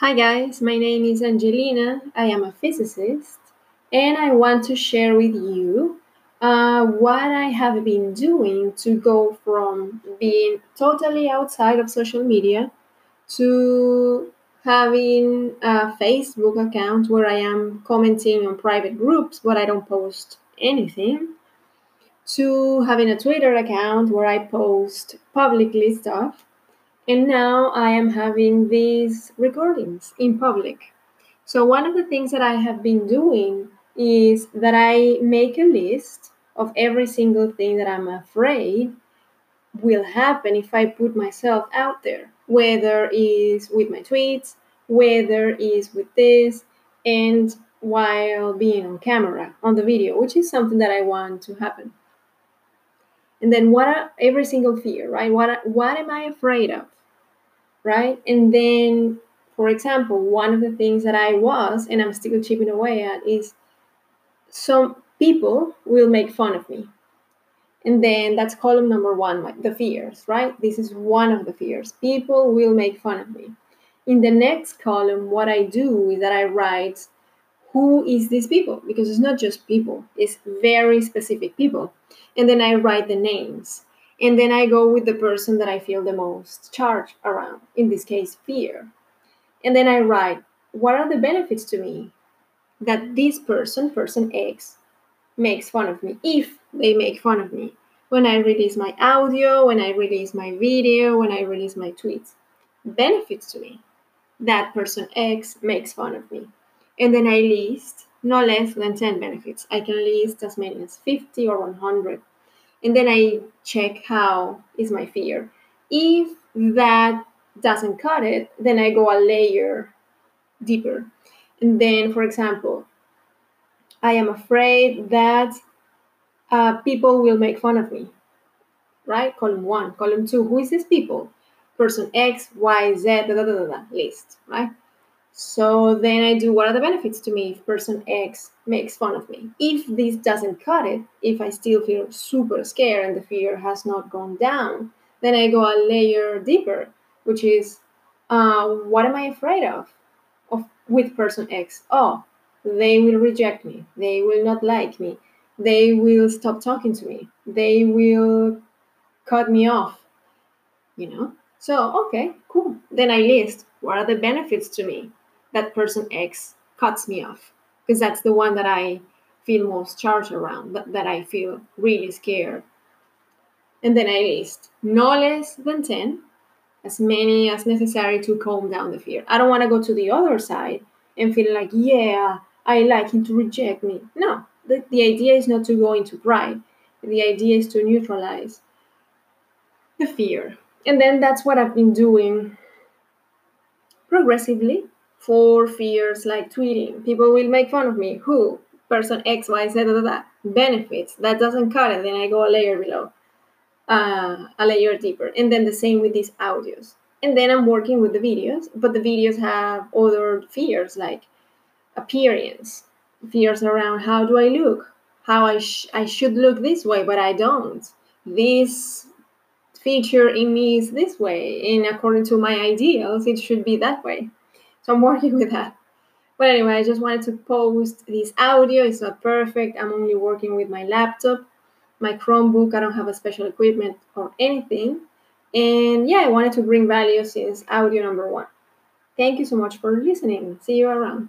Hi guys, my name is Angelina. I am a physicist and I want to share with you uh, what I have been doing to go from being totally outside of social media to having a Facebook account where I am commenting on private groups but I don't post anything to having a Twitter account where I post publicly stuff and now I am having these recordings in public. So, one of the things that I have been doing is that I make a list of every single thing that I'm afraid will happen if I put myself out there, whether is with my tweets, whether is with this, and while being on camera on the video, which is something that I want to happen. And then what are every single fear, right? What what am I afraid of? Right? And then for example, one of the things that I was and I'm still chipping away at is some people will make fun of me. And then that's column number one, the fears, right? This is one of the fears. People will make fun of me. In the next column, what I do is that I write who is these people because it's not just people, it's very specific people. And then I write the names. And then I go with the person that I feel the most charged around, in this case, fear. And then I write what are the benefits to me that this person, person X, makes fun of me, if they make fun of me. When I release my audio, when I release my video, when I release my tweets, benefits to me that person X makes fun of me. And then I list no less than 10 benefits. I can list as many as 50 or 100. And then I check how is my fear. If that doesn't cut it, then I go a layer deeper. And then, for example, I am afraid that uh, people will make fun of me, right? Column one. Column two, who is this people? Person X, Y, Z, da, da, da, da, da, list, right? So then I do what are the benefits to me if person X makes fun of me? If this doesn't cut it, if I still feel super scared and the fear has not gone down, then I go a layer deeper, which is uh, what am I afraid of? Of with person X? Oh, they will reject me. They will not like me. They will stop talking to me. They will cut me off. You know? So, okay, cool. Then I list what are the benefits to me that person X cuts me off. Because that's the one that I feel most charged around, that, that I feel really scared. And then I list no less than 10, as many as necessary to calm down the fear. I don't want to go to the other side and feel like, yeah, I like him to reject me. No, the, the idea is not to go into pride. The idea is to neutralize the fear. And then that's what I've been doing progressively for fears like tweeting. People will make fun of me. Who? Person X, Y, Z, da, da, da. Benefits. That doesn't cut it. Then I go a layer below, uh, a layer deeper. And then the same with these audios. And then I'm working with the videos, but the videos have other fears like appearance, fears around how do I look, how I, sh- I should look this way, but I don't. This feature in me is this way, and according to my ideals, it should be that way. So I'm working with that. But anyway, I just wanted to post this audio. It's not perfect. I'm only working with my laptop, my Chromebook. I don't have a special equipment or anything. And yeah, I wanted to bring value since audio number one. Thank you so much for listening. See you around.